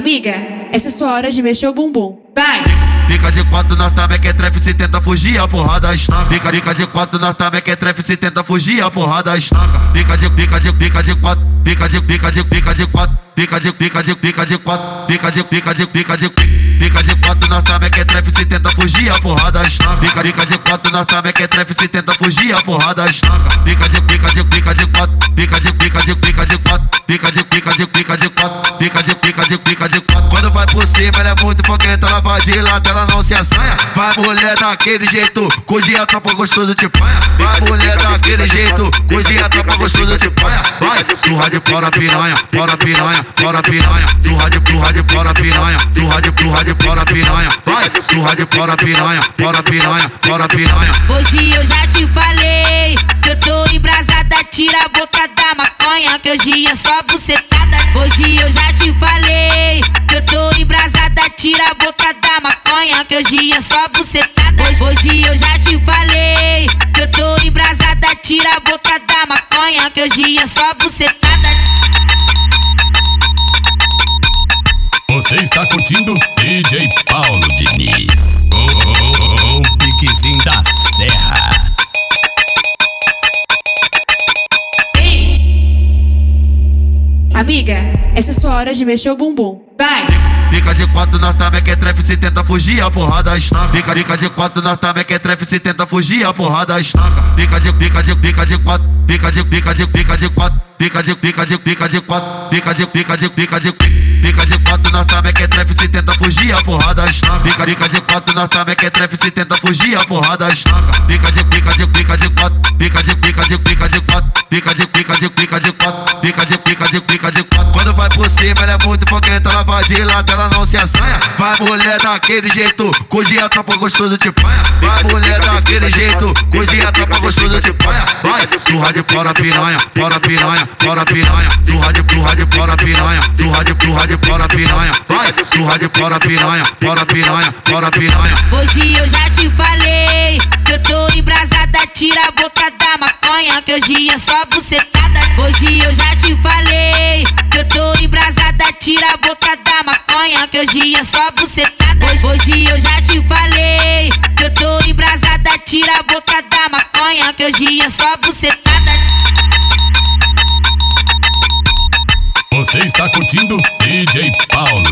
Amiga, essa é sua hora de mexer o bumbum. Vai! Fica de quatro, nós também quer trefe se tenta fugir, a porrada estanca. Fica, fica de quatro, nós também quer trefe se tenta fugir, a porrada estanca. Fica de, fica de, fica de quatro, fica de, fica de, fica de quatro, fica de, fica de, fica de quatro, fica de, fica de, fica de, fica de quatro, nós também quer trefe se tenta fugir, a porrada estanca. Fica, fica de quatro, nós também quer trefe se tenta fugir, a porrada estanca. Fica de, fica de, fica de quatro, fica ela é muito fogueta, ela vai ela não se assanha. Vai mulher daquele jeito, cozinha tropa gostoso de panha. Vai mulher daquele jeito, cozinha tropa gostoso de panha. Vai, surra de fora piranha, fora piranha, fora piranha. Surra de surra de fora piranha, surra de surra de fora piranha. Vai, surra de fora piranha, fora piranha, fora piranha. Hoje eu já te falei que eu tô embrasada, tira a boca da maconha, que hoje é só bucetada. Hoje eu já hoje é só bucetada. Hoje, hoje eu já te falei que eu tô embrasada, tira a boca da maconha, que hoje é só bucetada. Você está curtindo DJ Paulo Diniz. O, o, o, o piquezinho da serra. Amiga, essa é sua hora de mexer o bumbum. Vai! Fica de quatro, nós também quer trefe se tenta fugir, a porrada estanca. Fica, fica de quatro, nós também quer trefe se tenta fugir, a porrada estanca. Fica de, fica de, fica de quatro, fica de, fica de, fica de quatro, fica de, fica de, fica de quatro, fica de, fica de, fica de, fica de quatro, nós também quer trefe se tenta fugir, a porrada estanca. Fica, fica de quatro, nós também quer trefe se tenta fugir, a porrada estanca. Fica de, fica de, fica de quatro, fica de, fica de, fica de fica de, fica de, fica de quatro, fica de, fica de, fica de quatro. Quando vai por cima, ela é muito fogueta, ela vai de lado, ela não se assanha. Vai mulher daquele jeito, cozinha a tropa gostoso de panha. Vai mulher daquele jeito, cozinha a tropa gostoso de panha. Vai, surra de fora piranha, fora piranha, fora piranha. Surra de surra de fora piranha, surra de surra de fora piranha. Vai, surra de fora piranha, fora piranha, fora piranha. Hoje eu já te falei que eu tô embrasada, tira a boca da maconha, tira a boca da maconha, que hoje é só bucetada. Hoje, hoje eu já te falei que eu tô embrasada, tira a boca da maconha, que hoje é só bucetada. Você está curtindo DJ Paulo